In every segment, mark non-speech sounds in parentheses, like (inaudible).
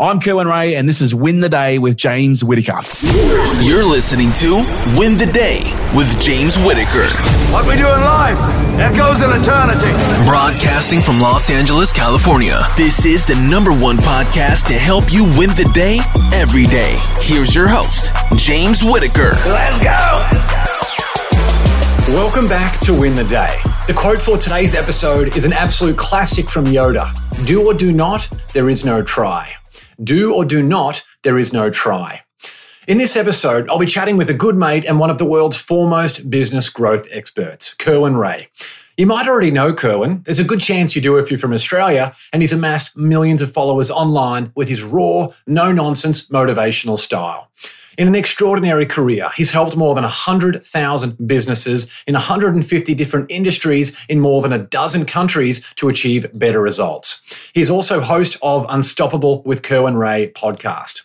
I'm Kerwin Rae, and this is Win the Day with James Whitaker. You're listening to Win the Day with James Whitaker. What we do in life echoes in eternity. Broadcasting from Los Angeles, California. This is the number one podcast to help you win the day every day. Here's your host, James Whitaker. Let's go. Welcome back to Win the Day. The quote for today's episode is an absolute classic from Yoda Do or do not, there is no try. Do or do not, there is no try. In this episode, I'll be chatting with a good mate and one of the world's foremost business growth experts, Kerwin Rae. You might already know Kerwin. There's a good chance you do if you're from Australia, and he's amassed millions of followers online with his raw, no nonsense motivational style. In an extraordinary career, he's helped more than 100,000 businesses in 150 different industries in more than a dozen countries to achieve better results. He's also host of Unstoppable with Kerwin Rae podcast.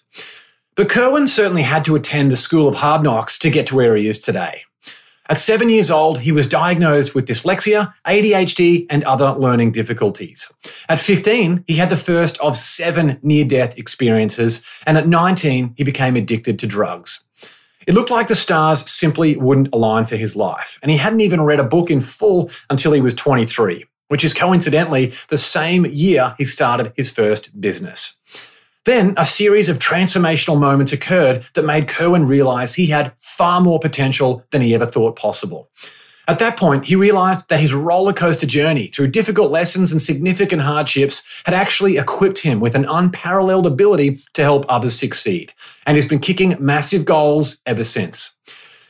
But Kerwin certainly had to attend the School of Hard Knocks to get to where he is today. At seven years old, he was diagnosed with dyslexia, ADHD, and other learning difficulties. At 15, he had the first of seven near death experiences, and at 19, he became addicted to drugs. It looked like the stars simply wouldn't align for his life, and he hadn't even read a book in full until he was 23, which is coincidentally the same year he started his first business. Then a series of transformational moments occurred that made Kerwin realize he had far more potential than he ever thought possible. At that point, he realized that his roller coaster journey through difficult lessons and significant hardships had actually equipped him with an unparalleled ability to help others succeed. And he's been kicking massive goals ever since.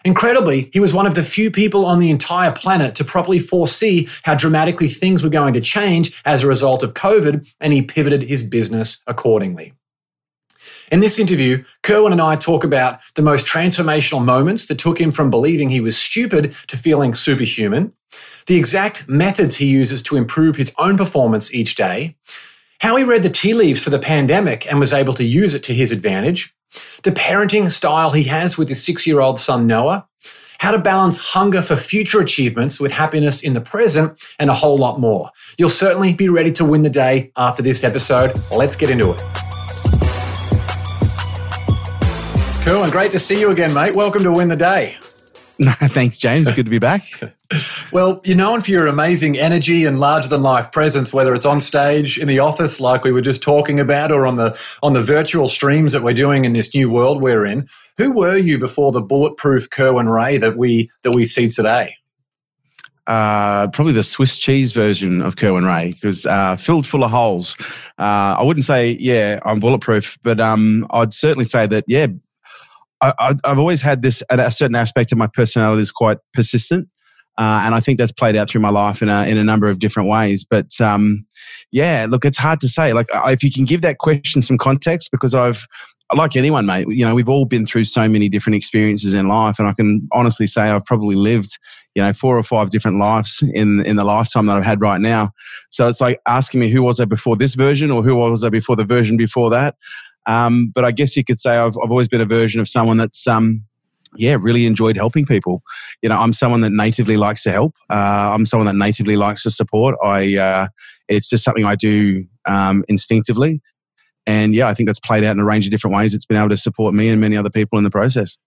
Incredibly, he was one of the few people on the entire planet to properly foresee how dramatically things were going to change as a result of COVID, and he pivoted his business accordingly. In this interview, Kerwin and I talk about the most transformational moments that took him from believing he was stupid to feeling superhuman, the exact methods he uses to improve his own performance each day, how he read the tea leaves for the pandemic and was able to use it to his advantage, the parenting style he has with his six year old son Noah, how to balance hunger for future achievements with happiness in the present, and a whole lot more. You'll certainly be ready to win the day after this episode. Let's get into it. Cool and great to see you again, mate. Welcome to Win the Day. (laughs) Thanks, James. Good to be back. (laughs) well, you're known for your amazing energy and larger than life presence, whether it's on stage, in the office, like we were just talking about, or on the on the virtual streams that we're doing in this new world we're in. Who were you before the bulletproof Kerwin Rae that we that we see today? Uh, probably the Swiss cheese version of Kerwin Rae because uh, filled full of holes. Uh, I wouldn't say, yeah, I'm bulletproof, but um, I'd certainly say that, yeah, I, have always had this a certain aspect of my personality is quite persistent, uh, and I think that's played out through my life in a in a number of different ways. But um, yeah, look, it's hard to say. Like if you can give that question some context, because I've like anyone, mate, you know, we've all been through so many different experiences in life, and I can honestly say I've probably lived, you know, four or five different lives in in the lifetime that I've had right now. So it's like asking me who was I before this version, or who was I before the version before that. Um, but I guess you could say I've, I've always been a version of someone that's, um, yeah, really enjoyed helping people. You know, I'm someone that natively likes to help. Uh, I'm someone that natively likes to support. I, uh, it's just something I do um, instinctively. And yeah, I think that's played out in a range of different ways. It's been able to support me and many other people in the process.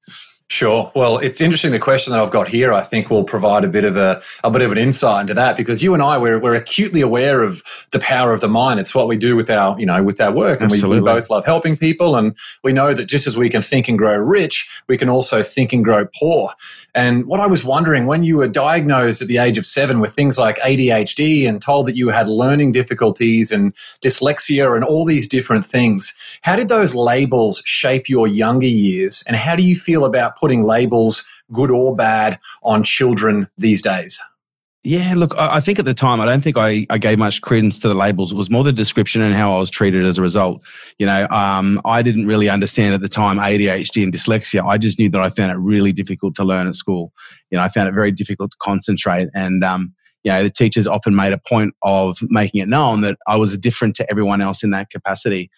Sure. Well, it's interesting. The question that I've got here, I think, will provide a bit of a, a bit of an insight into that because you and I, we're, we're acutely aware of the power of the mind. It's what we do with our, you know, with our work. And we, we, both love helping people. And we know that just as we can think and grow rich, we can also think and grow poor. And what I was wondering when you were diagnosed at the age of seven with things like ADHD and told that you had learning difficulties and dyslexia and all these different things, how did those labels shape your younger years? And how do you feel about putting labels, good or bad, on children these days? Yeah, look, I think at the time, I don't think I, I gave much credence to the labels. It was more the description and how I was treated as a result. You know, um, I didn't really understand at the time ADHD and dyslexia. I just knew that I found it really difficult to learn at school. You know, I found it very difficult to concentrate. And, um, you know, the teachers often made a point of making it known that I was different to everyone else in that capacity.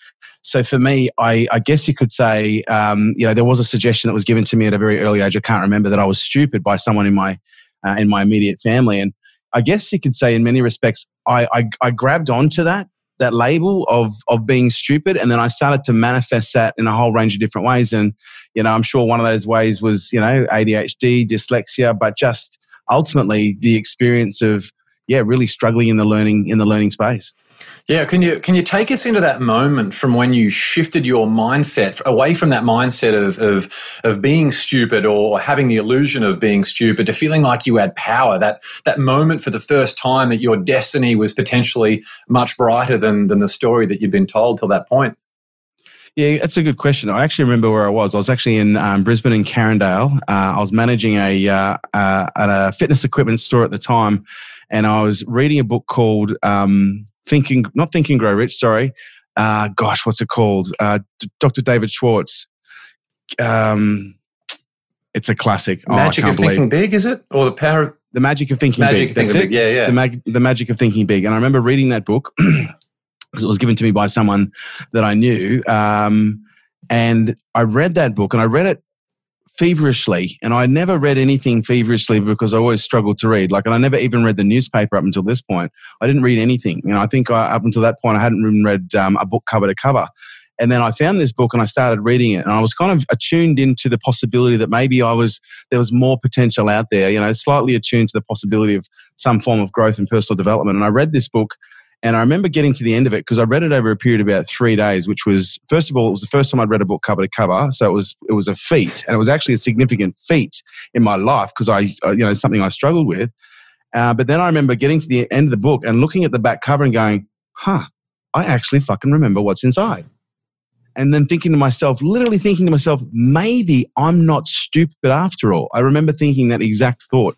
So for me, I, I guess you could say, um, you know, there was a suggestion that was given to me at a very early age. I can't remember that I was stupid by someone in my uh, in my immediate family, and I guess you could say, in many respects, I, I, I grabbed onto that that label of of being stupid, and then I started to manifest that in a whole range of different ways. And you know, I'm sure one of those ways was you know ADHD, dyslexia, but just ultimately the experience of yeah, really struggling in the learning in the learning space. Yeah, can you can you take us into that moment from when you shifted your mindset away from that mindset of of of being stupid or having the illusion of being stupid to feeling like you had power? That that moment for the first time that your destiny was potentially much brighter than than the story that you'd been told till that point. Yeah, that's a good question. I actually remember where I was. I was actually in um, Brisbane and Carindale. Uh, I was managing a, uh, uh, a fitness equipment store at the time, and I was reading a book called um, Thinking, not Thinking Grow Rich, sorry. Uh, gosh, what's it called? Uh, Dr. David Schwartz. Um, it's a classic. Oh, magic of believe. thinking big, is it, or the power of the magic of thinking magic big? Thinking big. Yeah, yeah. The, mag- the magic of thinking big. And I remember reading that book (clears throat) because it was given to me by someone that I knew. Um, and I read that book, and I read it feverishly. And I never read anything feverishly because I always struggled to read. Like, and I never even read the newspaper up until this point. I didn't read anything. You know, I think I, up until that point, I hadn't even read um, a book cover to cover. And then I found this book and I started reading it, and I was kind of attuned into the possibility that maybe I was there was more potential out there. You know, slightly attuned to the possibility of some form of growth and personal development. And I read this book and I remember getting to the end of it because I read it over a period of about three days, which was first of all, it was the first time I'd read a book cover to cover, so it was it was a feat, and it was actually a significant feat in my life because I, you know, something I struggled with. Uh, but then I remember getting to the end of the book and looking at the back cover and going, "Huh, I actually fucking remember what's inside." And then thinking to myself, literally thinking to myself, maybe I'm not stupid after all. I remember thinking that exact thought.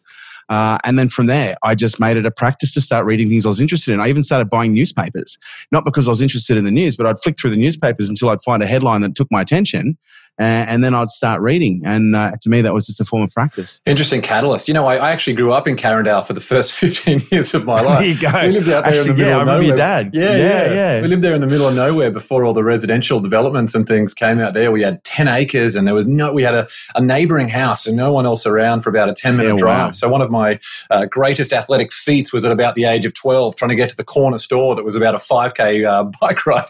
Uh, and then from there, I just made it a practice to start reading things I was interested in. I even started buying newspapers, not because I was interested in the news, but I'd flick through the newspapers until I'd find a headline that took my attention and then I'd start reading. And uh, to me, that was just a form of practice. Interesting catalyst. You know, I, I actually grew up in Carindale for the first (laughs) 15 years of my life. (laughs) there you go. We lived out there actually, in the middle yeah, of I remember nowhere. your dad. Yeah, yeah, yeah, yeah. We lived there in the middle of nowhere before all the residential developments and things came out there. We had 10 acres and there was no, we had a, a neighboring house and no one else around for about a 10 minute Yeah, drive. wow. So one of my uh, greatest athletic feats was at about the age of 12, trying to get to the corner store that was about a 5K uh, (laughs) bike ride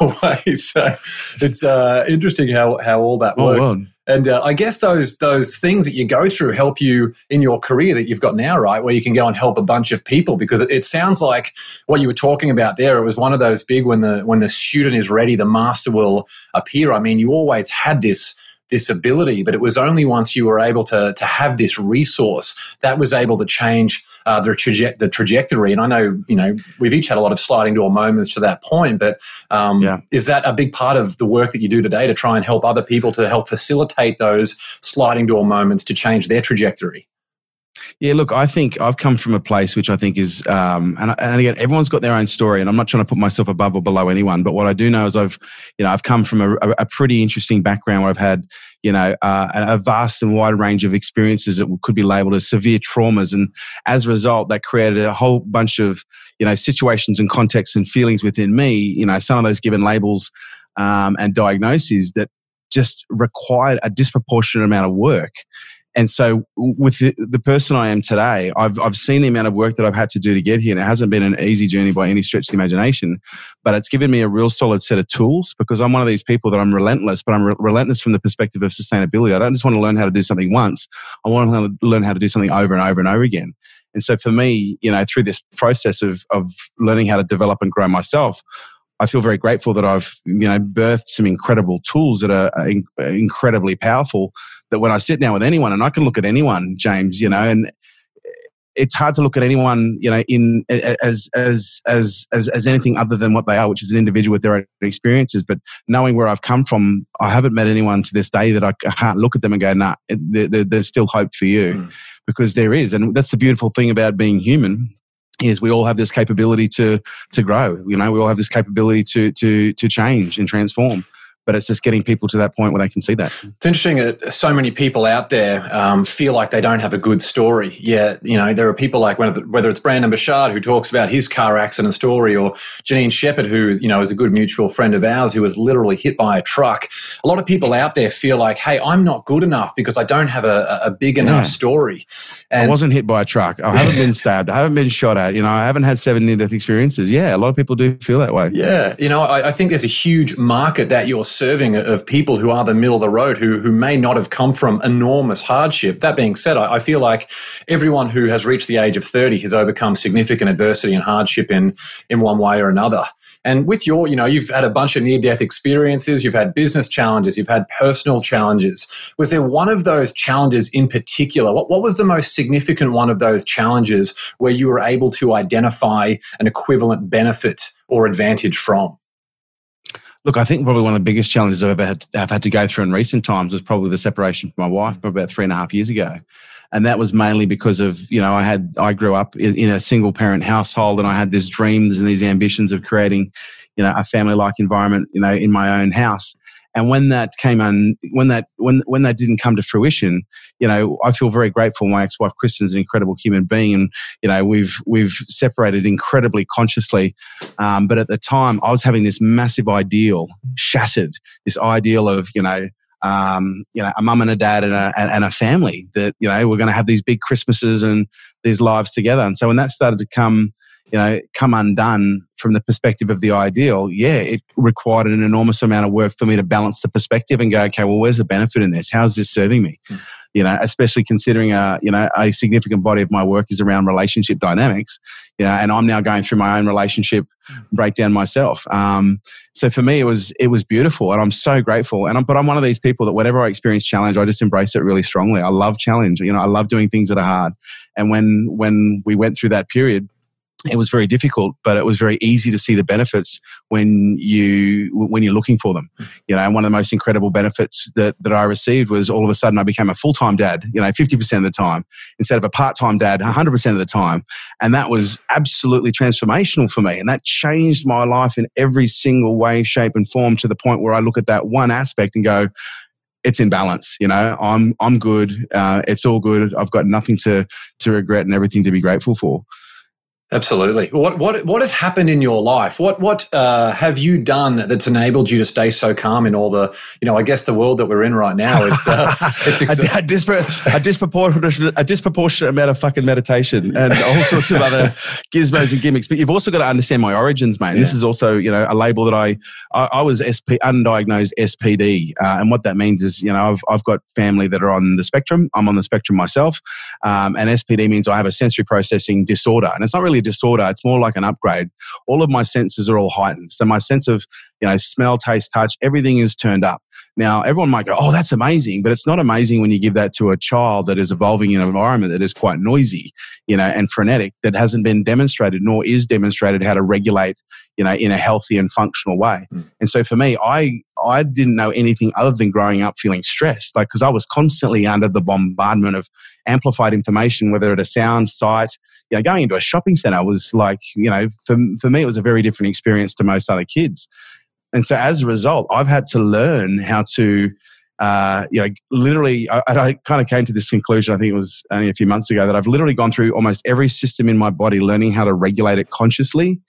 away. So it's uh, interesting how, how all that Oh, works. And uh, I guess those those things that you go through help you in your career that you've got now, right? Where you can go and help a bunch of people because it, it sounds like what you were talking about there. It was one of those big when the when the student is ready, the master will appear. I mean, you always had this this ability, but it was only once you were able to to have this resource that was able to change uh, the, traje- the trajectory. And I know you know we've each had a lot of sliding door moments to that point, but um, Yeah. is that a big part of the work that you do today to try and help other people to help facilitate those sliding door moments to change their trajectory? Yeah, look, I think I've come from a place which I think is, um, and, and again, everyone's got their own story, and I'm not trying to put myself above or below anyone. But what I do know is I've, you know, I've come from a, a, pretty interesting background where I've had, you know, uh, a a vast and wide range of experiences that could be labelled as severe traumas, and as a result, that created a whole bunch of, you know, situations and contexts and feelings within me. You know, some of those given labels um, and diagnoses that just required a disproportionate amount of work. And so, with the, the person I am today, I've, I've seen the amount of work that I've had to do to get here. And it hasn't been an easy journey by any stretch of the imagination, but it's given me a real solid set of tools because I'm one of these people that I'm relentless, but I'm re- relentless from the perspective of sustainability. I don't just want to learn how to do something once, I want to learn how to do something over and over and over again. And so, for me, you know, through this process of, of learning how to develop and grow myself, I feel very grateful that I've you know birthed some incredible tools that are in- incredibly powerful. That when I sit down with anyone, and I can look at anyone, James, you know, and it's hard to look at anyone, you know, in as as as as as anything other than what they are, which is an individual with their own experiences. But knowing where I've come from, I haven't met anyone to this day that I can't look at them and go, "Nah, there, there- there's still hope for you," Mm. because there is, and that's the beautiful thing about being human is we all have this capability to to grow. You know, we all have this capability to to to change and transform. But it's just getting people to that point where they can see that. It's interesting that so many people out there um, feel like they don't have a good story. Yeah, you know, there are people like whether it's Brendon Burchard who talks about his car accident story, or Janine Shepherd, who you know is a good mutual friend of ours, who was literally hit by a truck. A lot of people out there feel like, hey, I'm not good enough because I don't have a, a big enough yeah. story. And I wasn't hit by a truck. I haven't been stabbed. I haven't been shot at. You know, I haven't had seven near death experiences. Yeah, a lot of people do feel that way. Yeah, you know, I, I think there's a huge market that you're serving of people who are the middle of the road who, who may not have come from enormous hardship. That being said, I, I feel like everyone who has reached the age of 30 has overcome significant adversity and hardship in, in one way or another. And with your, you know, you've had a bunch of near death experiences, you've had business challenges, you've had personal challenges. Was there one of those challenges in particular? What, what was the most significant one of those challenges where you were able to identify an equivalent benefit or advantage from? Look, I think probably one of the biggest challenges I've ever had to, have had to go through in recent times was probably the separation from my wife mm. about three and a half years ago. And that was mainly because of, you know, I had, I grew up in, in a single parent household and I had these dreams and these ambitions of creating, you know, a family like environment, you know, in my own house. And when that came on, when that when when that didn't come to fruition, you know, I feel very grateful. My ex-wife Kristen's an incredible human being, and you know, we've we've separated incredibly consciously. Um, but at the time, I was having this massive ideal shattered. This ideal of you know um, you know, a mum and a dad and a, and a family that, you know, we're going to have these big Christmases and these lives together. And so when that started to come you know, come undone from the perspective of the ideal, yeah, it required an enormous amount of work for me to balance the perspective and go, okay, well, where's the benefit in this? How's this serving me? Mm. You know, especially considering a you know a significant body of my work is around relationship dynamics. You know, and I'm now going through my own relationship hmm. breakdown myself. Um, so for me, it was it was beautiful, and I'm so grateful. And I'm, but I'm one of these people that whenever I experience challenge, I just embrace it really strongly. I love challenge. You know, I love doing things that are hard. And when when we went through that period, it was very difficult, but it was very easy to see the benefits when you when you're looking for them. You know, and one of the most incredible benefits that that I received was all of a sudden I became a full time dad. You know, fifty percent of the time instead of a part time dad, hundred percent of the time, and that was absolutely transformational for me. And that changed my life in every single way, shape, and form to the point where I look at that one aspect and go, it's in balance. You know, I'm I'm good. Uh, it's all good. I've got nothing to to regret and everything to be grateful for. Absolutely. What what what has happened in your life? What what uh, have you done that's enabled you to stay so calm in all the you know I guess the world that we're in right now? It's uh, (laughs) it's ex- a, a, dispar- a, disproportionate a disproportionate amount of fucking meditation and all (laughs) sorts of other gizmos and gimmicks. But you've also got to understand my origins, mate. Yeah. This is also you know a label that I I, I was SP undiagnosed SPD, uh, and what that means is you know I've I've got family that are on the spectrum. I'm on the spectrum myself, um, and SPD means I have a sensory processing disorder, and it's not really really a disorder. It's more like an upgrade. All of my senses are all heightened. So my sense of, you know, smell, taste, touch, everything is turned up. Now, everyone might go, oh, that's amazing, but it's not amazing when you give that to a child that is evolving in an environment that is quite noisy, you know, and frenetic, that hasn't been demonstrated nor is demonstrated how to regulate, you know, in a healthy and functional way. Mm. And so for me, I, I didn't know anything other than growing up feeling stressed, like, because I was constantly under the bombardment of amplified information, whether at a sound, sight, you know, going into a shopping center was like, you know, for, for me, it was a very different experience to most other kids. And so as a result, I've had to learn how to, uh, you know, literally, I, I, kind of came to this conclusion, I think it was only a few months ago, that I've literally gone through almost every system in my body, learning how to regulate it consciously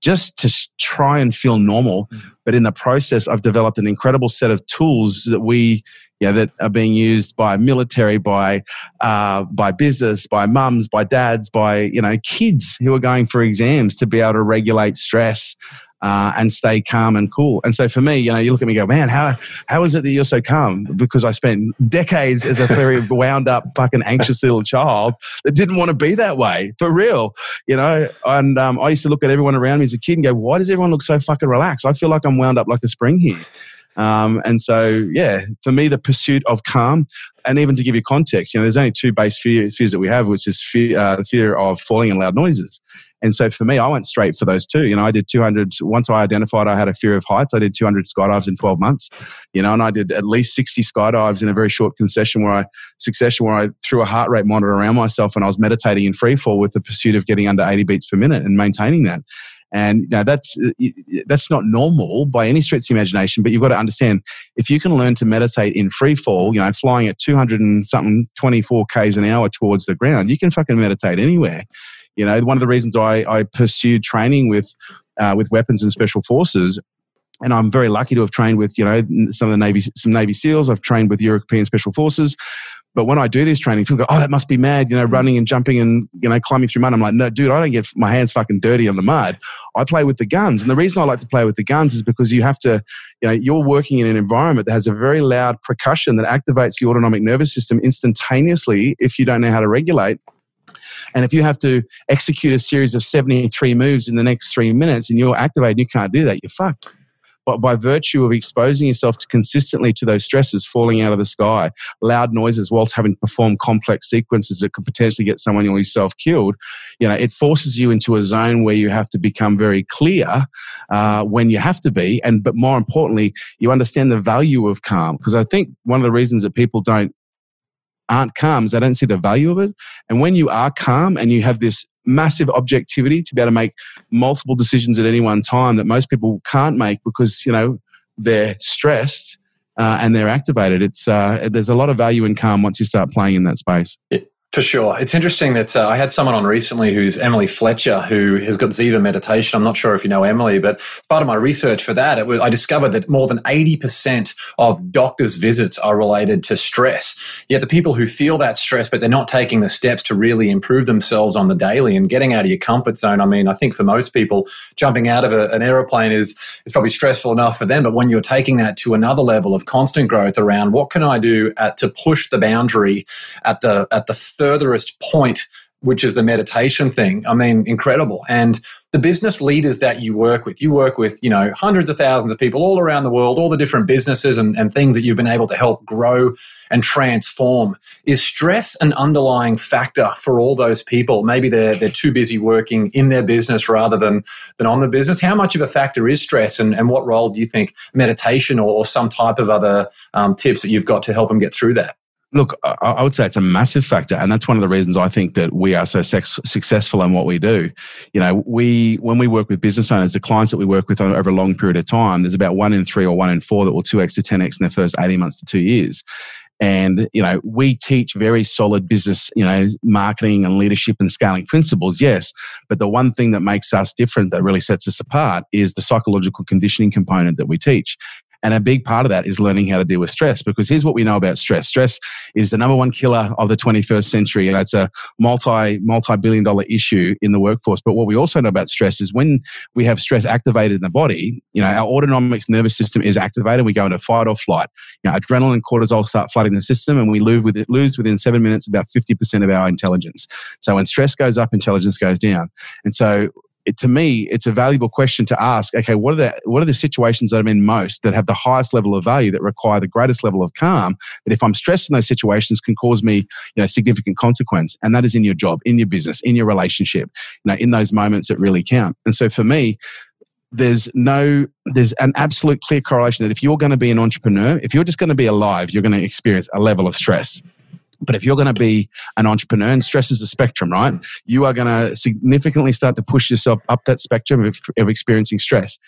just to try and feel normal. But in the process, I've developed an incredible set of tools that we you know, that are being used by military, by uh, by business, by mums, by dads, by you know kids who are going for exams to be able to regulate stress. Uh, and stay calm and cool. And so for me, you know, you look at me, and go, man, how how is it that you're so calm? Because I spent decades as a very (laughs) wound up, fucking anxious little child that didn't want to be that way for real, you know. And um, I used to look at everyone around me as a kid and go, why does everyone look so fucking relaxed? I feel like I'm wound up like a spring here. Um, and so, yeah, for me, the pursuit of calm, and even to give you context, you know, there's only two base fear, fears that we have, which is fear, uh, the fear of falling in loud noises. And so for me, I went straight for those two. You know, I did 200. Once I identified I had a fear of heights, I did 200 skydives in 12 months. You know, and I did at least 60 skydives in a very short concession where I succession where I threw a heart rate monitor around myself and I was meditating in free fall with the pursuit of getting under 80 beats per minute and maintaining that. And you know, that's that's not normal by any stretch of the imagination. But you've got to understand if you can learn to meditate in free fall, you know, flying at 200 and something 24 k's an hour towards the ground, you can fucking meditate anywhere. You know, one of the reasons I, I pursued training with uh, with weapons and special forces and I'm very lucky to have trained with you know some of the Navy some Navy SEALs. I've trained with European Special Forces. But when I do this training, people go, "Oh, that must be mad," you know, running and jumping and you know climbing through mud. I'm like, "No, dude, I don't get my hands fucking dirty on the mud. I play with the guns." And the reason I like to play with the guns is because you have to, you know, you're working in an environment that has a very loud percussion that activates the autonomic nervous system instantaneously if you don't know how to regulate. And if you have to execute a series of 73 moves in the next three minutes and you're activated, you can't do that. You're fucked but by virtue of exposing yourself to consistently to those stresses falling out of the sky, loud noises whilst having to perform complex sequences that could potentially get someone or yourself killed, you know, it forces you into a zone where you have to become very clear uh, when you have to be, and but more importantly, you understand the value of calm. Because I think one of the reasons that people don't aren't calm is they don't see the value of it. And when you are calm and you have this massive objectivity to be able to make multiple decisions at any one time that most people can't make because you know they're stressed uh, and they're activated. It's uh, there's a lot of value in calm once you start playing in that space. It, for sure. It's interesting that uh, I had someone on recently who's Emily Fletcher, who has got Ziva meditation. I'm not sure if you know Emily, but part of my research for that, was, I discovered that more than 80% of doctors' visits are related to stress. Yet the people who feel that stress, but they're not taking the steps to really improve themselves on the daily and getting out of your comfort zone. I mean, I think for most people, jumping out of a, an aeroplane is, is probably stressful enough for them. But when you're taking that to another level of constant growth around what can I do at, to push the boundary at the, at the furthest point which is the meditation thing. I mean, incredible. And the business leaders that you work with, you work with, you know, hundreds of thousands of people all around the world, all the different businesses and, and things that you've been able to help grow and transform. Is stress an underlying factor for all those people? Maybe they're, they're too busy working in their business rather than, than on the business. How much of a factor is stress and, and what role do you think meditation or, or some type of other um, tips that you've got to help them get through that? Look, I would say it's a massive factor, and that's one of the reasons I think that we are so sex- successful in what we do. You know, we when we work with business owners, the clients that we work with over a long period of time, there's about one in three or one in four that will two x to ten x in their first eighteen months to two years. And you know, we teach very solid business, you know, marketing and leadership and scaling principles. Yes, but the one thing that makes us different, that really sets us apart, is the psychological conditioning component that we teach. And a big part of that is learning how to deal with stress because here's what we know about stress. Stress is the number one killer of the 21st century. And it's a multi, multi billion dollar issue in the workforce. But what we also know about stress is when we have stress activated in the body, you know, our autonomic nervous system is activated. We go into fight or flight. You know, adrenaline and cortisol start flooding the system and we lose, with it, lose within seven minutes about 50% of our intelligence. So when stress goes up, intelligence goes down. And so it, to me, it's a valuable question to ask. Okay, what are the what are the situations that I'm in most that have the highest level of value that require the greatest level of calm? That if I'm stressed in those situations, can cause me, you know, significant consequence. And that is in your job, in your business, in your relationship. You know, in those moments that really count. And so for me, there's no there's an absolute clear correlation that if you're going to be an entrepreneur if you're just going to be alive you're going to experience a level of stress but if you're going to be an entrepreneur, and stress is a spectrum, right? You are going to significantly start to push yourself up that spectrum of, of experiencing stress.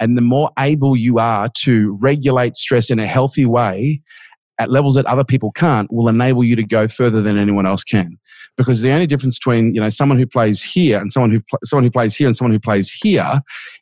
And the more able you are to regulate stress in a healthy way at levels that other people can't will enable you to go further than anyone else can because the only difference between you know someone who plays here and someone who pl- someone who plays here and someone who plays here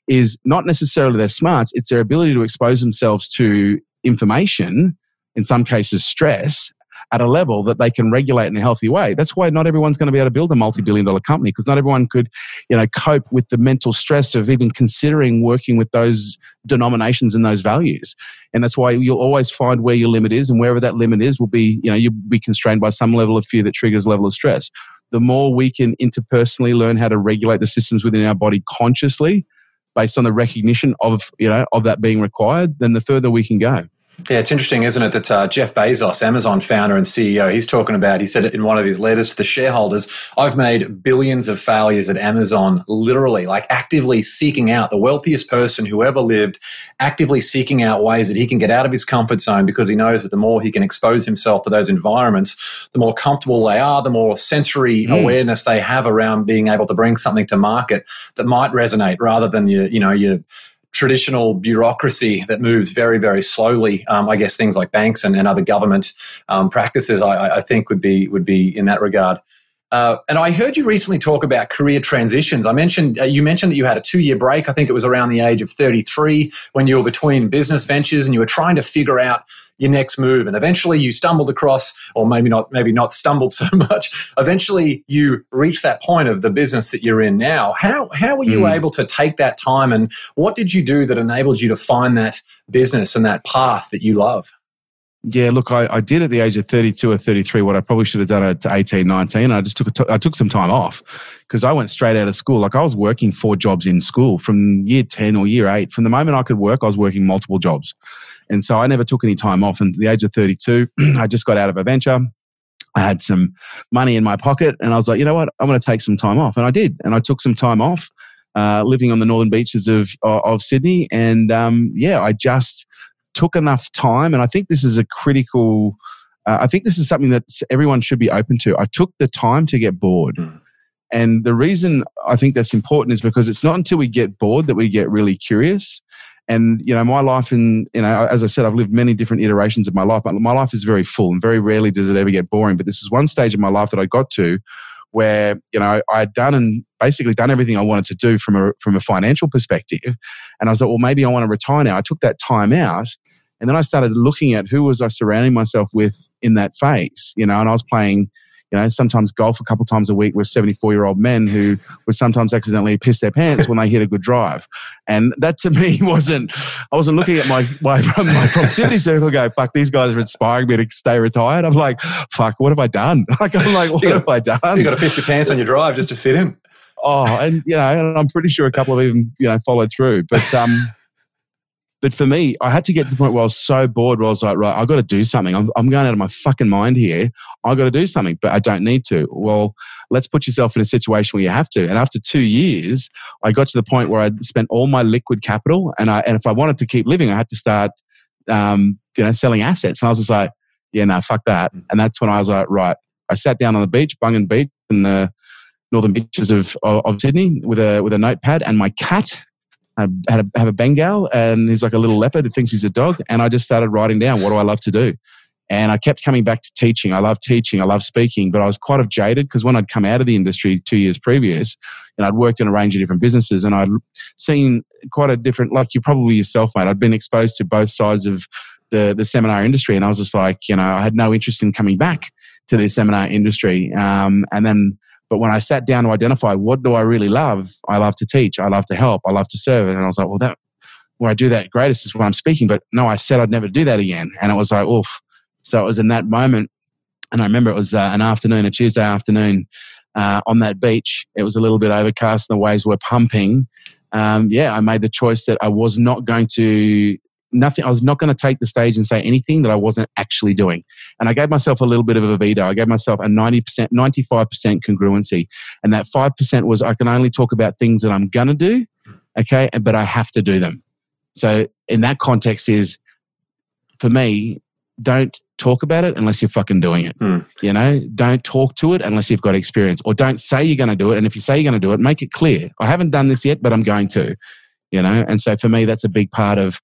is not necessarily their smarts it's their ability to expose themselves to information in some cases stress at a level that they can regulate in a healthy way. That's why not everyone's going to be able to build a multi-billion dollar company because not everyone could, you know, cope with the mental stress of even considering working with those denominations and those values. And that's why you'll always find where your limit is and wherever that limit is will be, you know, you'll be constrained by some level of fear that triggers level of stress. The more we can interpersonally learn how to regulate the systems within our body consciously, based on the recognition of you know of that being required, then the further we can go. Yeah, it's interesting, isn't it, that uh, Jeff Bezos, Amazon founder and CEO, he's talking about, he said in one of his letters to the shareholders, I've made billions of failures at Amazon, literally, like actively seeking out the wealthiest person who ever lived, actively seeking out ways that he can get out of his comfort zone because he knows that the more he can expose himself to those environments, the more comfortable they are, the more sensory mm. awareness they have around being able to bring something to market that might resonate rather than your, you know, your traditional bureaucracy that moves very, very slowly. Um, I guess things like banks and, and other government um, practices, I, I, think, would be would be in that regard. Uh, and I heard you recently talk about career transitions. I mentioned uh, you mentioned that you had a two year break. I think it was around the age of thirty three when you were between business ventures and you were trying to figure out your next move. And eventually you stumbled across, or maybe not, maybe not stumbled (laughs) so much. Eventually you reached that point of the business that you're in now. How how were you mm. able to take that time, and what did you do that enabled you to find that business and that path that you love? Yeah, look, I, I did at the age of 32 or 33 what I probably should have done at 18, 19. I just took, t- I took some time off because I went straight out of school. Like I was working four jobs in school from year 10 or year eight. From the moment I could work, I was working multiple jobs. And so I never took any time off. And at the age of 32, (clears throat) I just got out of a venture. I had some money in my pocket and I was like, you know what? I'm going to take some time off. And I did. And I took some time off, uh, living on the northern beaches of, of, of Sydney. And um, yeah, I just, took enough time, and I think this is a critical. Uh, I think this is something that everyone should be open to. I took the time to get bored. Mm. And the reason I think that's important is because it's not until we get bored that we get really curious. And you know, my life, and you know, as I said, I've lived many different iterations of my life. But my life is very full, and very rarely does it ever get boring. But this is one stage of my life that I got to where you know I had done and basically done everything I wanted to do from a from a financial perspective, and I was like, well, maybe I want to retire now. I took that time out, and then I started looking at who was I surrounding myself with in that phase, you know, and I was playing you know, sometimes golf a couple times a week with 74 year old men who would sometimes accidentally piss their pants when they hit a good drive. And that to me (laughs) wasn't, I wasn't looking at my, my, my proximity circle go, fuck, these guys are inspiring me to stay retired. I'm like, fuck, what have I done? (laughs) Like, I'm like, what have I done? You got to piss your pants on your drive just to fit in. Oh, and you know, and I'm pretty sure a couple of even, you know, followed through. But, um, but for me, I had to get to the point where I was so bored where I was like, right, I've got to do something. I'm, I'm going out of my fucking mind here. I've got to do something, but I don't need to. Well, let's put yourself in a situation where you have to. And after two years, I got to the point where I spent all my liquid capital. And I, and if I wanted to keep living, I had to start, um, you know, selling assets. And I was just like, yeah, no, fuck that. And that's when I was like, right, I sat down on the beach, Bungan Beach in the northern beaches of, of, of Sydney with a, with a notepad and my cat I had a, have a Bengal and he's like a little leopard that thinks he's a dog. And I just started writing down what do I love to do. And I kept coming back to teaching. I love teaching. I love speaking, but I was quite jaded because when I'd come out of the industry two years previous, and I'd worked in a range of different businesses, and I'd seen quite a different, like you probably yourself, mate. I'd been exposed to both sides of the the seminar industry, and I was just like, you know, I had no interest in coming back to the seminar industry. Um, and then but when I sat down to identify what do I really love, I love to teach, I love to help, I love to serve. And I was like, well, that where I do that greatest is when I'm speaking. But no, I said I'd never do that again. And it was like, oof. So it was in that moment. And I remember it was uh, an afternoon, a Tuesday afternoon uh, on that beach. It was a little bit overcast and the waves were pumping. Um, yeah, I made the choice that I was not going to nothing. I was not going to take the stage and say anything that I wasn't actually doing. And I gave myself a little bit of a veto. I gave myself a 90%, 95% congruency. And that 5% was I can only talk about things that I'm going to do. Okay. But I have to do them. So in that context is for me, don't talk about it unless you're fucking doing it. Mm. You know, don't talk to it unless you've got experience or don't say you're going to do it. And if you say you're going to do it, make it clear. I haven't done this yet, but I'm going to, you know? And so for me, that's a big part of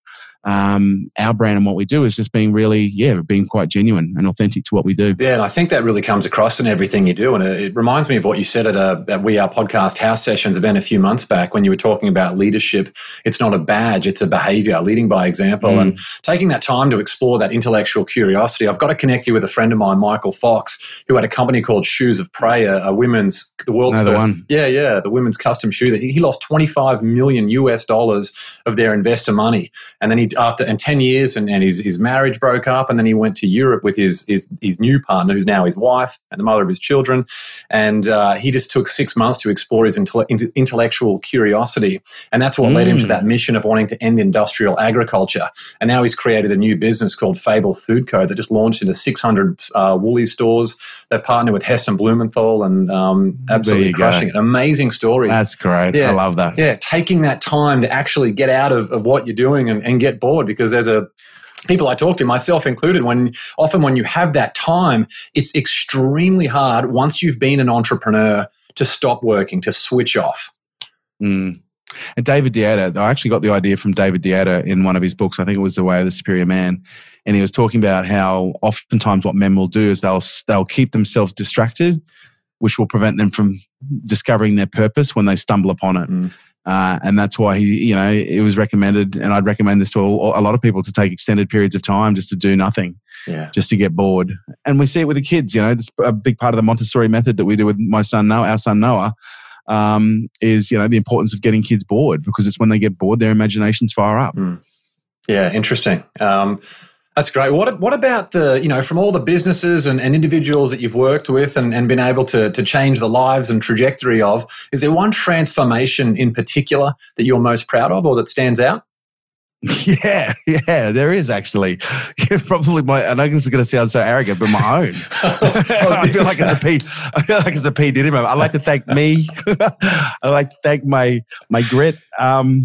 um, our brand and what we do is just being really, yeah, being quite genuine and authentic to what we do. Yeah, and I think that really comes across in everything you do. And it, reminds me of what you said at, a, at We Are Podcast House Sessions event a few months back when you were talking about leadership. It's not a badge, it's a behavior, leading by example. Mm. And taking that time to explore that intellectual curiosity. I've got to connect you with a friend of mine, Michael Fox, who had a company called Shoes of Prey, a, a women's, the world's Another first. One. Yeah, yeah, the women's custom shoe that he, he lost 25 million US dollars of their investor money. And then he after and ten years, and, and his his marriage broke up, and then he went to Europe with his his his new partner, who's now his wife and the mother of his children, and uh, he just took six months to explore his intell- intellectual curiosity, and that's what mm. led him to that mission of wanting to end industrial agriculture. And now he's created a new business called Fable Food Co. that just launched into 600 uh, Woolies stores. They've partnered with Heston Blumenthal and um, absolutely crushing go. it. Amazing story. That's great. Yeah, I love that. Yeah, taking that time to actually get out of, of what you're doing and, and get bored because there's a people I talk to, myself included, when often when you have that time, it's extremely hard once you've been an entrepreneur to stop working, to switch off. Mm. And David Deida, I actually got the idea from David Deida in one of his books. I think it was The Way of the Superior Man. And he was talking about how oftentimes what men will do is they'll, they'll keep themselves distracted, which will prevent them from discovering their purpose when they stumble upon it. Mm. Uh, and that's why he, you know, it was recommended, and I'd recommend this to a, a lot of people to take extended periods of time just to do nothing, yeah, just to get bored. And we see it with the kids. You know, it's a big part of the Montessori method that we do with my son Noah, our son Noah, um, is you know the importance of getting kids bored because it's when they get bored their imaginations fire up. Mm. Yeah, interesting. Um, that's great. What what about the you know from all the businesses and, and individuals that you've worked with and, and been able to to change the lives and trajectory of? Is there one transformation in particular that you're most proud of or that stands out? (laughs) Yeah, yeah, there is actually. (laughs) Probably my. I know this is going to sound so arrogant, but my own. (laughs) I feel like it's a P. I feel like it's a P Diddy moment. I like to thank me. I'd like to thank my my grit. Um,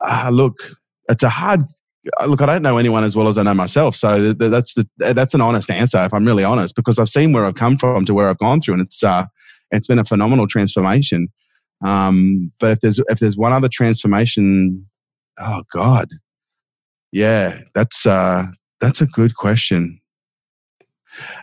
uh, look, it's a hard. Look, I don't know anyone as well as I know myself, so that's the that's an honest answer. If I'm really honest, because I've seen where I've come from to where I've gone through, and it's uh, it's been a phenomenal transformation. Um, but if there's if there's one other transformation Oh God. Yeah, that's uh that's a good question.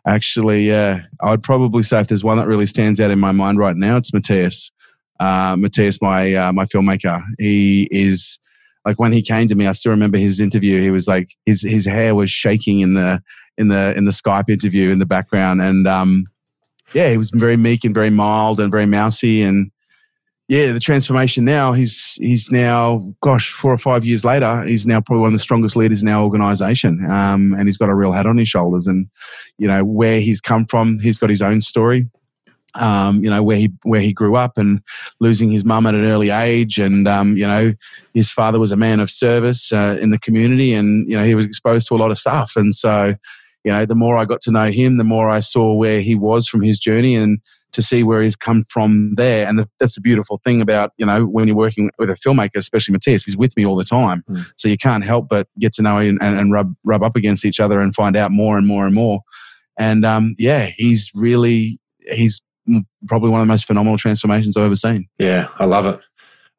Actually, yeah, I'd probably say if there's one that really stands out in my mind right now, it's Matthias. Uh, Matthias, my uh, my filmmaker, he is like when he came to me. I still remember his interview. He was like his his hair was shaking in the in the in the Skype interview in the background, and um, yeah, he was very meek and very mild and very mousy, and yeah, the transformation now, he's he's now, gosh, four or five years later, he's now probably one of the strongest leaders in our organisation, um, and he's got a real hat on his shoulders. And you know where he's come from, he's got his own story. Um, you know where he where he grew up and losing his mum at an early age, and um, you know his father was a man of service uh, in the community, and you know he was exposed to a lot of stuff. And so, you know, the more I got to know him, the more I saw where he was from his journey, and to see where he's come from there. And the, that's the beautiful thing about, you know, when you're working with a filmmaker, especially Matthias, he's with me all the time. Mm. So you can't help but get to know him and, and, rub, rub up against each other and find out more and more and more. And um, yeah, he's really, he's probably one of the most phenomenal transformations I've ever seen. Yeah, I love it.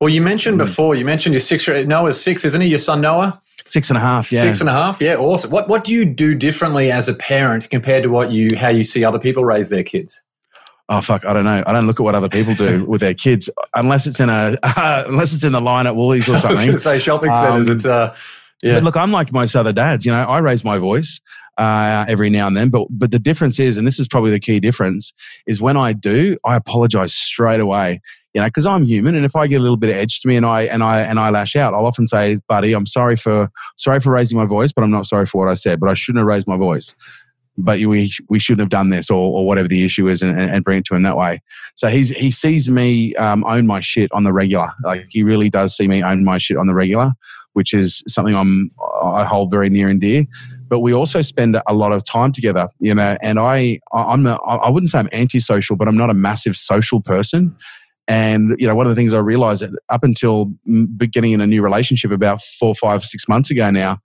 Well, you mentioned mm. before, you mentioned your six, Noah's six, isn't he? Your son Noah? Six and a half, yeah. Six and a half, yeah, awesome. What what do you do differently as a parent compared to what you how you see other people raise their kids? oh fuck, I don't know. I don't look at what other people do (laughs) with their kids unless it's in a uh, (laughs) unless it's in the line at Woolies or something. (laughs) I was say shopping centres. Um, it's uh, yeah. But look, I'm like most other dads. You know, I raise my voice uh, every now and then, but but the difference is, and this is probably the key difference, is when I do, I apologize straight away. You know, because I'm human, and if I get a little bit of edge to me and I and I and I lash out, I'll often say, "Buddy, I'm sorry for sorry for raising my voice, but I'm not sorry for what I said. But I shouldn't have raised my voice." but we we shouldn't have done this or, or whatever the issue is and, and bring it to him that way so he's he sees me um, own my shit on the regular like he really does see me own my shit on the regular which is something i'm i hold very near and dear but we also spend a lot of time together you know and i i'm a, i wouldn't say i'm antisocial but i'm not a massive social person and you know one of the things i realized that up until beginning in a new relationship about four five six months ago now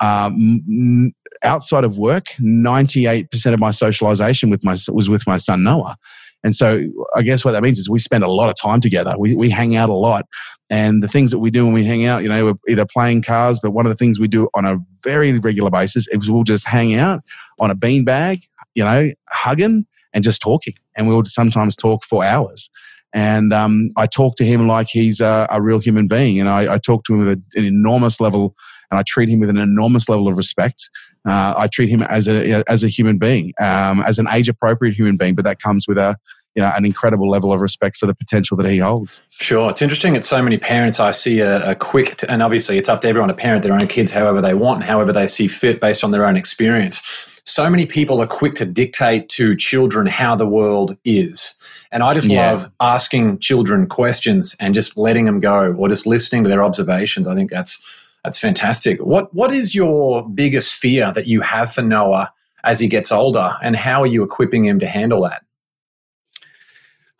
um, outside of work, 98% of my socialization with my, was with my son Noah. And so I guess what that means is we spend a lot of time together. We, we hang out a lot. And the things that we do when we hang out, you know, we're either playing cars, but one of the things we do on a very regular basis is we'll just hang out on a beanbag, you know, hugging and just talking. And we'll sometimes talk for hours. And um, I talk to him like he's a, a real human being. And I, I talk to him with a, an enormous level and I treat him with an enormous level of respect. Uh, I treat him as a as a human being, um, as an age appropriate human being, but that comes with a you know an incredible level of respect for the potential that he holds. Sure, it's interesting. It's so many parents I see a, a quick, t- and obviously it's up to everyone to parent their own kids however they want and however they see fit based on their own experience. So many people are quick to dictate to children how the world is. And I just Yeah. love asking children questions and just letting them go or just listening to their observations. I think that's that's fantastic. What what is your biggest fear that you have for Noah as he gets older and how are you equipping him to handle that?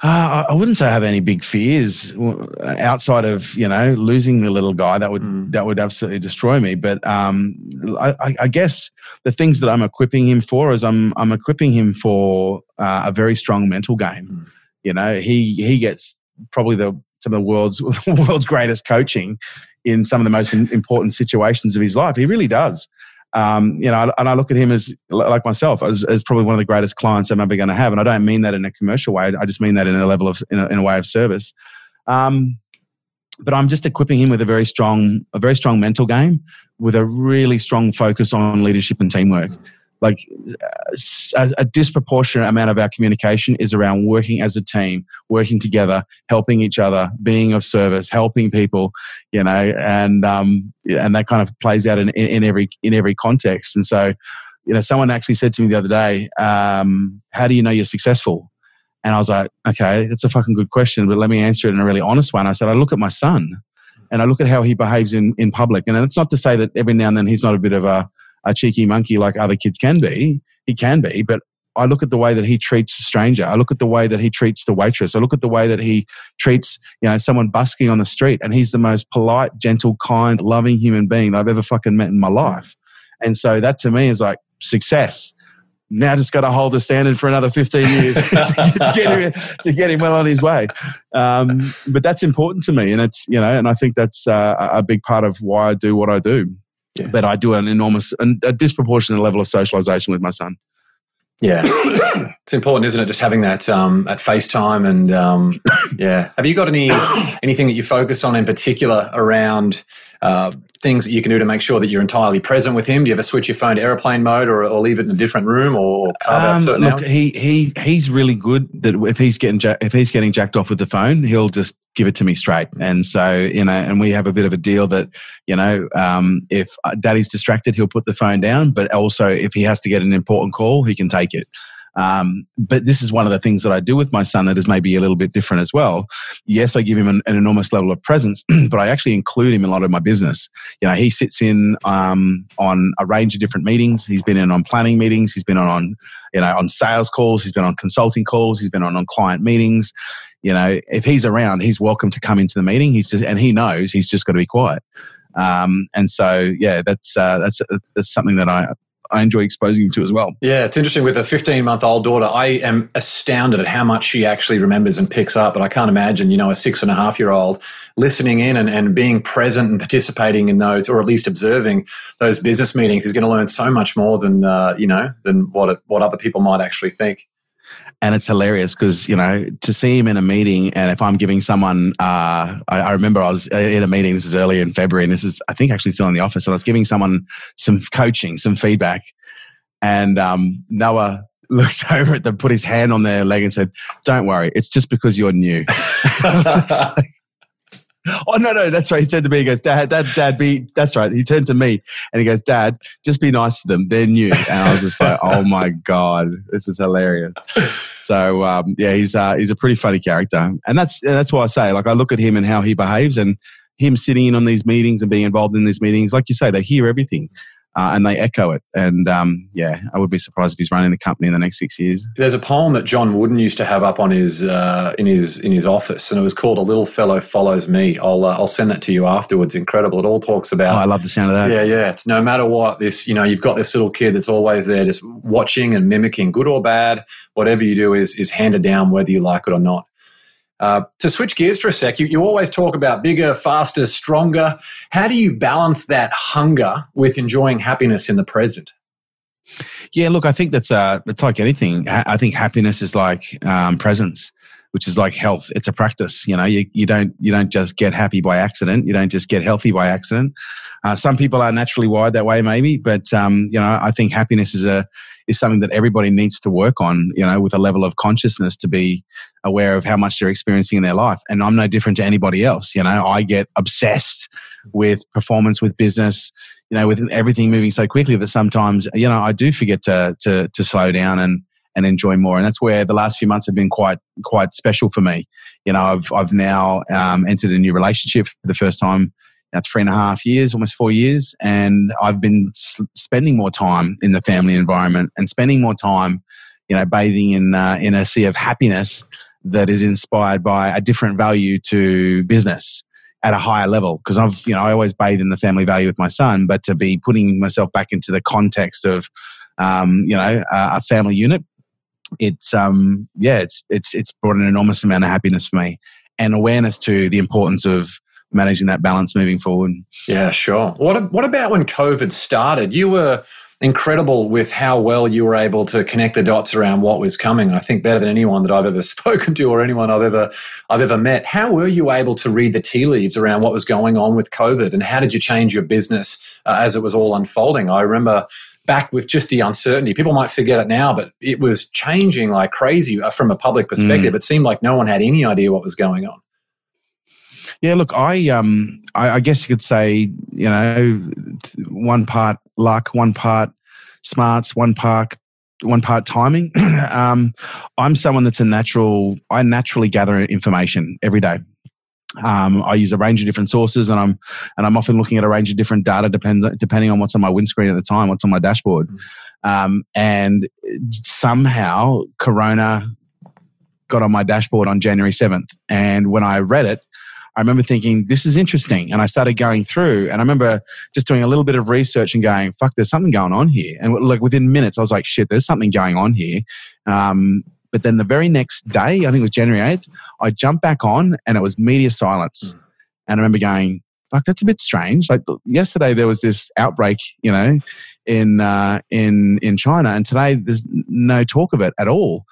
Uh, I wouldn't say I have any big fears outside of you know losing the little guy. That would Mm. that would absolutely destroy me. But um, I, I- I guess the things that I'm equipping him for is I'm I'm equipping him for uh, a very strong mental game. Mm. You know, he he gets probably the some of the world's the (laughs) world's greatest coaching in some of the most important situations of his life. He really does. Um, you know, and I look at him as like myself as, as probably one of the greatest clients I'm ever going to have, and I don't mean that in a commercial way. I just mean that in a level of in a, in a way of service. Um, but I'm just equipping him with a very strong, a very strong mental game, with a really strong focus on leadership and teamwork. Like a, a disproportionate amount of our communication is around working as a team, working together, helping each other, being of service, helping people, you know, and um, and that kind of plays out in, in, every in every context. And so, you know, someone actually said to me the other day, um, "How do you know you're successful?" And I was like, "Okay, that's a fucking good question, but let me answer it in a really honest one." I said, "I look at my son, and I look at how he behaves in in public, and it's not to say that every now and then he's not a bit of a a cheeky monkey like other kids can be. He can be, but I look at the way that he treats a stranger. I look at the way that he treats the waitress. I look at the way that he treats, you know, someone busking on the street. And he's the most polite, gentle, kind, loving human being that I've ever fucking met in my life. And so that to me is like success. Now just got to hold the standard for another 15 years (laughs) to, get him, to get him well on his way. Um, but that's important to me. And it's, you know, and I think that's uh, a big part of why I do what I do. Yeah. But I do an enormous, and a disproportionate level of socialization with my son. Yeah, (coughs) it's important, isn't it? Just having that um, at FaceTime and um, (coughs) yeah. Have you got any anything that you focus on in particular around uh, things that you can do to make sure that you're entirely present with him? Do you ever switch your phone to airplane mode or, or leave it in a different room or, or carve out Um, certain look, hours? he he he's really good that if he's getting ja- if he's getting jacked off with the phone, he'll just give it to me straight. And so you know, and we have a bit of a deal that you know, um, if uh, Daddy's distracted, he'll put the phone down. But also, if he has to get an important call, he can take it. Um, but this is one of the things that I do with my son that is maybe a little bit different as well. Yes, I give him an, an enormous level of presence, (clears throat) but I actually include him in a lot of my business. You know, he sits in um, on a range of different meetings. He's been in on planning meetings. He's been on, on you know on sales calls. He's been on consulting calls. He's been on on client meetings. You know, if he's around, he's welcome to come into the meeting. He's just, and he knows he's just got to be quiet. Um, and so, yeah, that's uh, that's that's something that I I enjoy exposing him to as well. Yeah, it's interesting with a 15 month old daughter. I am astounded at how much she actually remembers and picks up. But I can't imagine, you know, a six and a half year old listening in and, and being present and participating in those, or at least observing those business meetings. is going to learn so much more than, uh, you know, than what, what other people might actually think. And it's hilarious because you know to see him in a meeting and if i'm giving someone uh, I, I remember i was in a meeting this is early in february and this is i think actually still in the office and i was giving someone some coaching some feedback and um, noah (laughs) looked over at them put his hand on their leg and said don't worry it's just because you're new (laughs) (laughs) I was just like, (laughs) Oh no, no, that's right. He turned to me. He goes, "Dad, Dad, Dad, be." That's right. He turned to me and he goes, "Dad, just be nice to them. They're new." And I was just like, "Oh (laughs) my god, this is hilarious." So um, yeah, he's uh, he's a pretty funny character, and that's that's why I say like I look at him and how he behaves, and him sitting in on these meetings and being involved in these meetings. Like you say, they hear everything. Uh, and they echo it, and um, yeah, I would be surprised if he's running the company in the next six years. There's a poem that John Wooden used to have up on his uh, in his in his office, and it was called "A Little Fellow Follows Me." I'll uh, I'll send that to you afterwards. Incredible! It all talks Oh, about I love the sound of that. Yeah, yeah. It's no matter what this, you know, you've got this little kid that's always there, just watching and mimicking, good or bad. Whatever you do is is handed down, whether you like it or not. Uh, to switch gears for a sec, you, you always talk about bigger, faster, stronger. How do you balance that hunger with enjoying happiness in the present? Yeah, look, I think that's uh, it's like anything. I think happiness is like um, presence, which is like health. It's a practice. You know, you, you don't you don't just get happy by accident. You don't just get healthy by accident. Uh, some people are naturally wired that way, maybe, but um, you know, I think happiness is a is something that everybody needs to work on. You know, with a level of consciousness to be aware of how much they're experiencing in their life. And I'm no different to anybody else. You know, I get obsessed with performance, with business, you know, with everything moving so quickly that sometimes, you know, I do forget to to to slow down and and enjoy more. And that's where the last few months have been quite quite special for me. You know, I've I've now um, entered a new relationship for the first time now three and a half years, almost four years, and I've been spending more time in the family environment and spending more time, you know, bathing in uh, in a sea of happiness that is inspired by a different value to business at a higher level. Because I've, you know, I always bathe in the family value with my son, but to be putting myself back into the context of, um, you know, a, a family unit, it's um, yeah, it's it's it's brought an enormous amount of happiness for me and awareness to the importance of managing that balance moving forward. Yeah, sure. What what about when COVID started? You were incredible with how well you were able to connect the dots around what was coming. I think better than anyone that I've ever (laughs) spoken to or anyone I've ever I've ever met. How were you able to read the tea leaves around what was going on with COVID, and how did you change your business uh, as it was all unfolding? I remember back with just the uncertainty. People might forget it now, but it was changing like crazy uh, from a public perspective. Mm. It seemed like no one had any idea what was going on. Yeah, look, I um, I, I, guess you could say, you know, one part luck, one part smarts, one part one part timing. (clears throat) um, I'm someone that's a natural. I naturally gather information every day. Um, I use a range of different sources, and I'm and I'm often looking at a range of different data depends depending on what's on my windscreen at the time, what's on my dashboard, mm. um, and somehow Corona got on my dashboard on January 7th, and when I read it, I remember thinking, this is interesting. And I started going through, and I remember just doing a little bit of research and going, fuck, there's something going on here. And like within minutes, I was like, shit, there's something going on here. Um, but then the very next day, I think it was January 8th, I jumped back on and it was media silence. Mm. And I remember going, fuck, that's a bit strange. Like yesterday, there was this outbreak, you know, in uh, in in China, and today there's no talk of it at all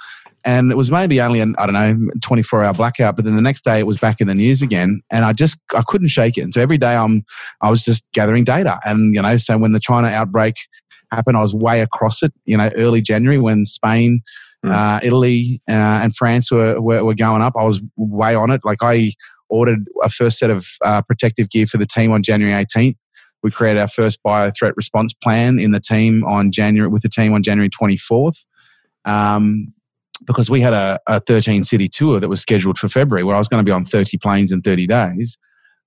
and it was maybe only an I don't know 24 hour blackout, but then the next day it was back in the news again, and I just I couldn't shake it. And so every day I'm I was just gathering data, and you know, so when the China outbreak happened, I was way across it. You know, early January when Spain. Mm. Uh, Italy uh, and France were, were, were going up. I was way on it. Like I ordered a first set of uh, protective gear for the team on January 18th. We created our first bio threat response plan in the team on January with the team on January 24th. Um, because we had a, a 13 city tour that was scheduled for February where I was going to be on 30 planes in 30 days.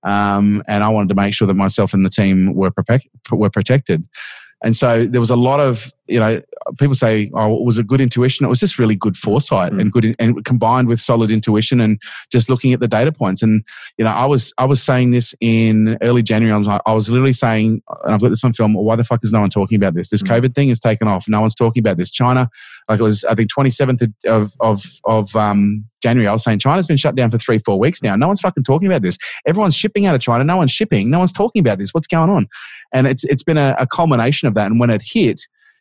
Um, and I wanted to make sure that myself and the team were, were protected. And so there was a lot of, you know, people say, oh, it was a good intuition? It was just really good foresight mm. and good, and combined with solid intuition and just looking at the data points. And, you know, I was, I was saying this in early January. I was, I was literally saying, and I've got this on film, why the fuck is no one talking about this? This mm. COVID thing is taken off. No one's talking about this. China, like it was, I think, 27th of, of, of, um, January, I was saying China's been shut down for three, four weeks now. No one's fucking talking about this. Everyone's shipping out of China. No one's shipping. No one's talking about this. What's going on? And it's it's been a, a culmination of that. And when it hit,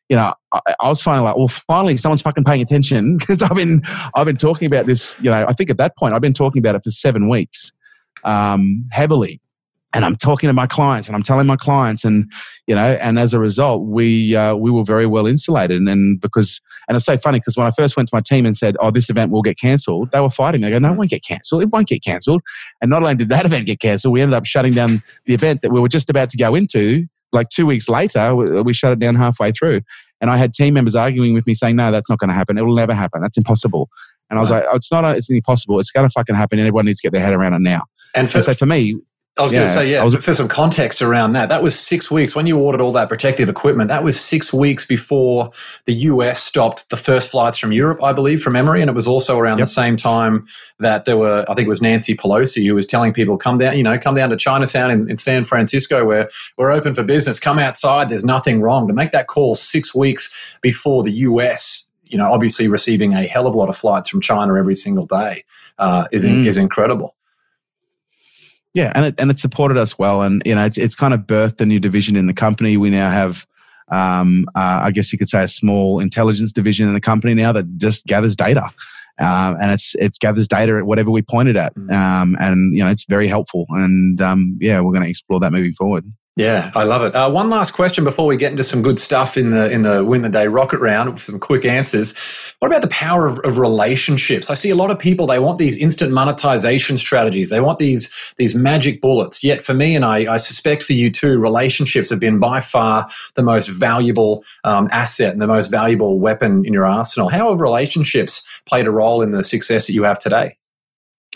you know, I, I, was finally like, well, finally someone's fucking paying attention (laughs) because I've been I've been talking about this. You know, I think at that point I've been talking about it for seven weeks, um, heavily, and I'm talking to my clients and I'm telling my clients and you know and as a result we uh, we were very well insulated and, and because and it's so funny because when I first went to my team and said oh this event will get cancelled they were fighting. They go no it won't get cancelled. It won't get cancelled. And not only did that (laughs) event get cancelled we ended up shutting down the event that we were just about to go into like two weeks later we, we shut it down halfway through. And I had team members arguing with me saying no that's not going to happen. It will never happen. That's impossible. And I was like oh, it's not it's impossible. It's going to fucking happen. And everyone needs to get their head around it now. And, for, and so for me I was yeah, going to say, yeah, was, for some context around that, that was six weeks when you ordered all that protective equipment. That was six weeks before the US stopped the first flights from Europe, I believe, from memory. And it was also around yep. the same time that there were, I think it was Nancy Pelosi who was telling people, come down, you know, come down to Chinatown in, in San Francisco where we're open for business. Come outside. There's nothing wrong. To make that call six weeks before the US you know, obviously receiving a hell of a lot of flights from China every single day uh, is mm. is incredible. Yeah, and it and it supported us well, and you know it's it's kind of birthed a new division in the company. We now have, um, uh, I guess you could say, a small intelligence division in the company now that just gathers data, um, and it's it gathers data at whatever we pointed at, mm. um, and you know it's very helpful. And um, yeah, we're going to explore that moving forward. Yeah, I love it. Uh, one last question before we get into some good stuff in the in the win the day rocket round with some quick answers. What about the power of, of, relationships? I see a lot of people they want these instant monetization strategies. They want these these magic bullets. Yet for me, and I, I suspect for you too, relationships have been by far the most valuable um, asset and the most valuable weapon in your arsenal. How have relationships played a role in the success that you have today?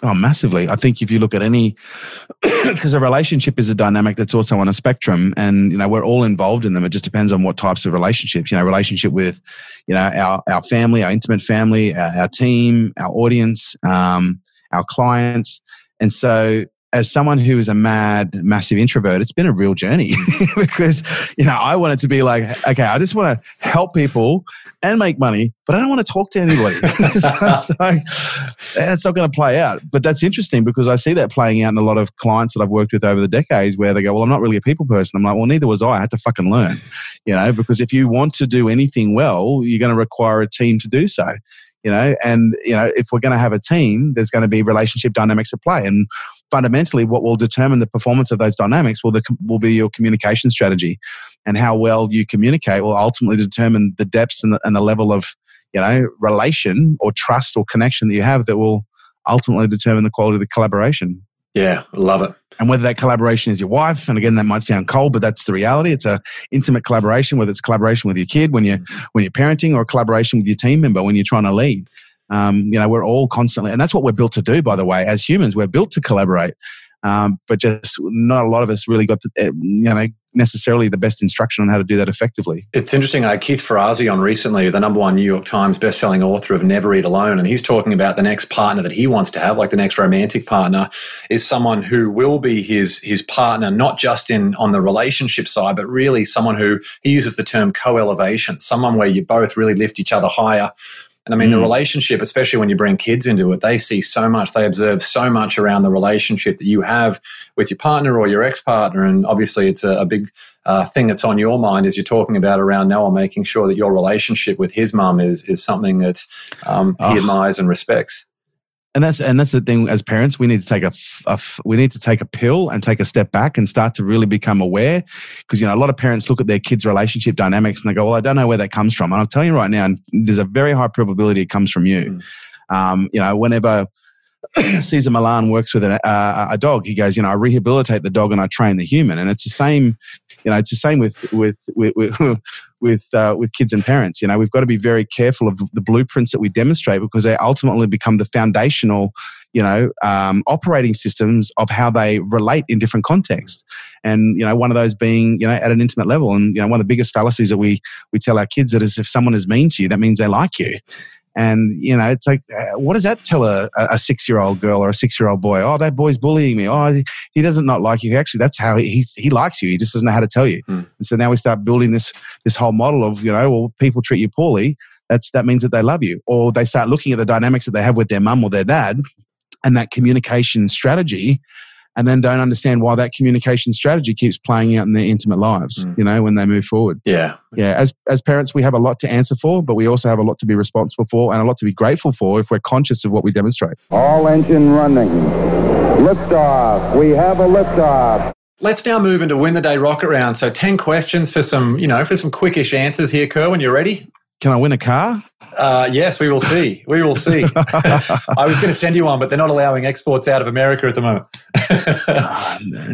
Oh, massively. I think if you look at any, (coughs) because a relationship is a dynamic that's also on a spectrum, and you know we're all involved in them. It just depends on what types of relationships. You know, relationship with, you know, our our family, our intimate family, our, our team, our audience, um, our clients, and so as someone who is a mad, massive introvert, it's been a real journey (laughs) because, you know, I wanted to be like, okay, I just want to help people and make money, but I don't want to talk to anybody. (laughs) so, that's not going to play out. But that's interesting because I see that playing out in a lot of clients that I've worked with over the decades where they go, well, I'm not really a people person. I'm like, well, neither was I. I had to fucking learn, (laughs) you know, because if you want to do anything well, you're going to require a team to do so you know and you know if we're going to have a team there's going to be relationship dynamics at play and fundamentally what will determine the performance of those dynamics will, the, will be your communication strategy. And how well you communicate will ultimately determine the depths and the, and the level of you know relation or trust or connection that you have that will ultimately determine the quality of the collaboration. Yeah love it. And whether that collaboration is your wife and again that might sound cold but that's the reality. It's a intimate collaboration whether it's collaboration with your kid when you're when you're parenting or collaboration with your team member when you're trying to lead um, you know, we're all constantly, and that's what we're built to do, by the way, as humans, we're built to collaborate. Um, but just not a lot of us really got, the, eh, you know, necessarily the best instruction on how to do that effectively. It's interesting. Had Keith Ferrazzi on recently, the number one New York Times best-selling author of Never Eat Alone, and he's talking about the next partner that he wants to have, like the next romantic partner, is someone who will be his his partner, not just in on the relationship side, but really someone who he uses the term co-elevation, someone where you both really lift each other higher and I mean, mm. the relationship, especially when you bring kids into it, they see so much, they observe so much around the relationship that you have with your partner or your ex partner. And obviously, it's a, a big uh, thing that's on your mind as you're talking about around Noah, making sure that your relationship with his mum is, is something that um, he oh. admires and respects and that's and that's the thing as parents we need to take a, a, we need to take a pill and take a step back and start to really become aware because you know a lot of parents look at their kids relationship dynamics and they go well i don't know where that comes from and i'm telling you right now there's a very high probability it comes from you mm. um, you know whenever (clears throat) Cesar Millan works with a, uh, a dog. He goes, you know, I rehabilitate the dog and I train the human, and it's the same. You know, it's the same with with with with, with, uh, with kids and parents. You know, we've got to be very careful of the blueprints that we demonstrate because they ultimately become the foundational, you know, um, operating systems of how they relate in different contexts. And you know, one of those being, you know, at an intimate level. And you know, one of the biggest fallacies that we we tell our kids that is if someone is mean to you, that means they like you. And, you know, it's like, uh, what does that tell a, a six year old girl or a six year old boy? Oh, that boy's bullying me. Oh, he doesn't not like you. Actually, that's how he, he likes you. He just doesn't know how to tell you. Mm. And so now we start building this, this whole model of, you know, well, people treat you poorly. That's, that means that they love you. Or they start looking at the dynamics that they have with their mum or their dad and that communication strategy and then don't understand why that communication strategy keeps playing out in their intimate lives, mm. you know, when they move forward. Yeah. Yeah. As, as parents, we have a lot to answer for, but we also have a lot to be responsible for and a lot to be grateful for if we're conscious of what we demonstrate. All engine running. Liftoff. We have a liftoff. Let's now move into win the day rocket round. So 10 questions for some, you know, for some quickish answers here, Kerwin. you're ready? Can I win a car? Uh, yes, we will see. We will see. (laughs) I was going to send you one, but they're not allowing exports out of America at the moment.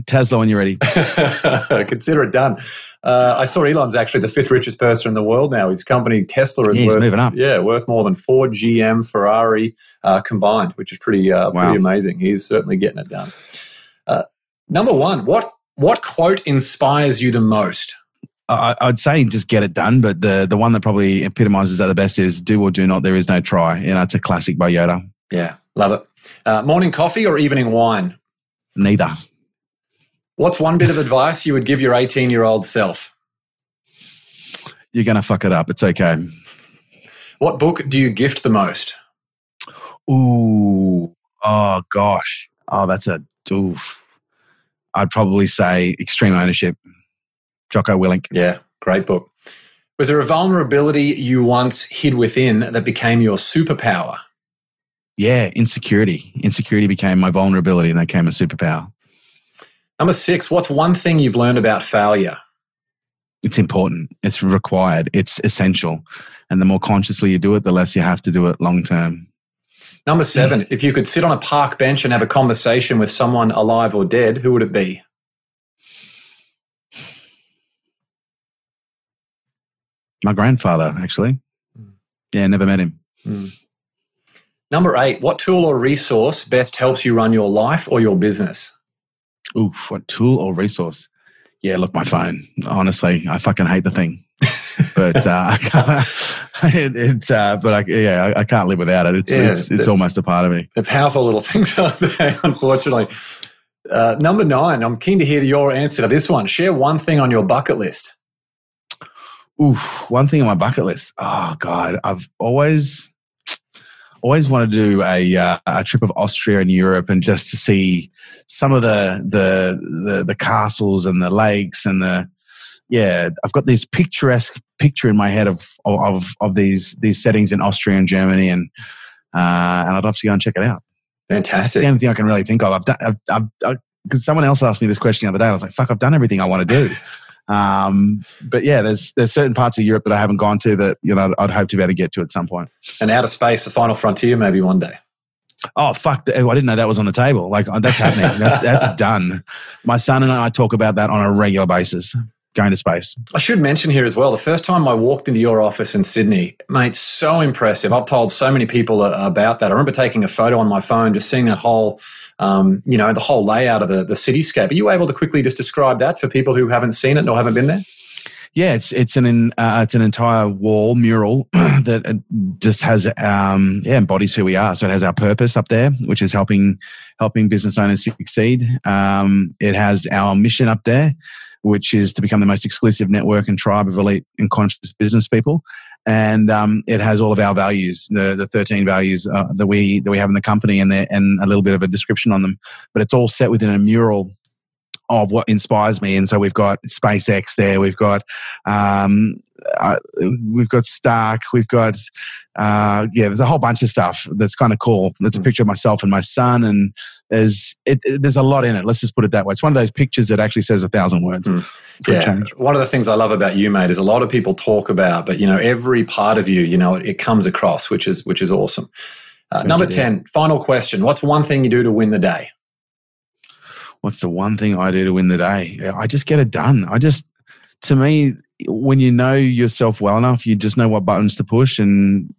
Tesla, when you're ready. (laughs) Consider it done. Uh, I saw Elon's actually the fifth richest person in the world now. His company Tesla is worth moving up. yeah worth more than Ford, GM, Ferrari uh, combined, which is pretty uh, wow. pretty amazing. He's certainly getting it done. Uh, number one, what what quote inspires you the most? I, would say just get it done, but the the one that probably epitomizes that the best is do or do not. There is no try. You know, it's a classic by Yoda. Yeah, love it. Uh, morning coffee or evening wine? Neither. What's one bit of advice you would give your 18 year old self? You're going to fuck it up. It's okay. What book do you gift the most? Ooh, oh gosh. Oh, that's a oof. I'd probably say Extreme Ownership. Jocko Willink. Yeah, great book. Was there a vulnerability you once hid within that became your superpower? Yeah, insecurity. Insecurity became my vulnerability and that became a superpower. Number six, what's one thing you've learned about failure? It's important. It's required. It's essential. And the more consciously you do it, the less you have to do it long term. Number seven, if you could sit on a park bench and have a conversation with someone alive or dead, who would it be? My grandfather, actually. Mm. Yeah, never met him. Mm. Number eight, what tool or resource best helps you run your life or your business? Oof, what tool or resource? Yeah, look, my phone. Honestly, I fucking hate the thing. but (laughs) uh, (laughs) it, it's uh, but I, yeah, I, I, can't live without it. It's yeah, it's, it's the, almost a part of me. The powerful little (laughs) things out there, unfortunately. Uh, number nine, I'm keen to hear your answer to this one. Share one thing on your bucket list. Ooh, one thing on my bucket list. Oh God, I've always always wanted to do a uh, a trip of Austria and Europe and just to see some of the, the the the castles and the lakes and the yeah, I've got this picturesque picture in my head of of of these these settings in Austria and Germany, and uh, and I'd love to go and check it out. Fantastic. That's the only thing I can really think of. I've done. I've, I've, because someone else asked me this question the other day. I was like, "Fuck, I've done everything I want to do." (laughs) um, but yeah, there's there's certain parts of Europe that I haven't gone to that you know I'd hope to be able to get to at some point. And outer space, the final frontier, maybe one day. Oh fuck! I didn't know that was on the table. Like that's happening. that's, that's (laughs) done. My son and I talk about that on a regular basis going to space. I should mention here as well the first time I walked into your office in Sydney, mate, so impressive. I've told so many people about that. I remember taking a photo on my phone, just seeing that whole, um, you know, the whole layout of the, the cityscape. Are you able to quickly just describe that for people who haven't seen it or haven't been there? Yeah, it's it's an uh, it's an entire wall mural (clears throat) that uh, just has um, yeah embodies who we are. So it has our purpose up there, which is helping helping business owners succeed. Um, it has our mission up there, which is to become the most exclusive network and tribe of elite and conscious business people. And um, it has all of our values, the, the 13 values uh, that we that we have in the company, and and a little bit of a description on them. But it's all set within a mural of what inspires me. And so we've got SpaceX there, we've got um, uh, we've got Stark, we've got uh, yeah, there's a whole bunch of stuff that's kind of cool. There's a picture of myself and my son, and there's it, it, there's a lot in it. Let's just put it that way. It's one of those pictures that actually says a thousand words. Mm. Yeah, change. one of the things I love about you, mate, is a lot of people talk about, but you know, every part of you, you know, it, it comes across, which is which is awesome. Uh, number ten, final question: What's one thing you do to win the day? What's the one thing I do to win the day? I just get it done. I just, to me, when you know yourself well enough, you just know what buttons to push and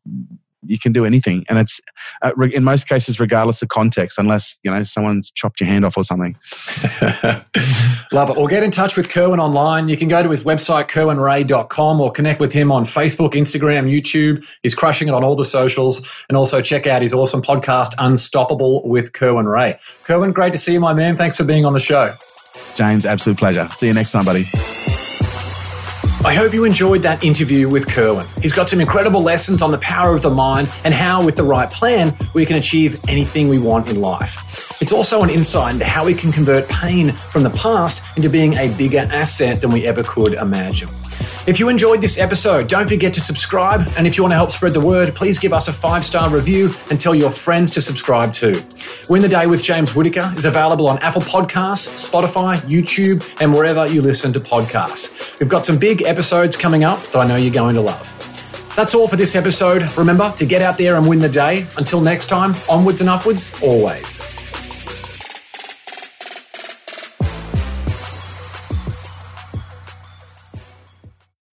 you can do anything, and it's uh, in most cases regardless of context, unless you know someone's chopped your hand off or something. (laughs) Love it. Or get in touch with Kerwin online. You can go to his website kerwinrae.com or connect with him on Facebook, Instagram, YouTube. He's crushing it on all the socials, and also check out his awesome podcast, Unstoppable with Kerwin Rae. Kerwin, great to see you, my man. Thanks for being on the show. James, absolute pleasure. See you next time, buddy. I hope you enjoyed that interview with Kerwin. He's got some incredible lessons on the power of the mind and how, with the right plan, we can achieve anything we want in life. It's also an insight into how we can convert pain from the past into being a bigger asset than we ever could imagine. If you enjoyed this episode, don't forget to subscribe. And if you want to help spread the word, please give us a five star review and tell your friends to subscribe too. Win the Day with James Whittaker is available on Apple Podcasts, Spotify, YouTube, and wherever you listen to podcasts. We've got some big episodes coming up that I know you're going to love. That's all for this episode. Remember to get out there and win the day. Until next time, onwards and upwards, always.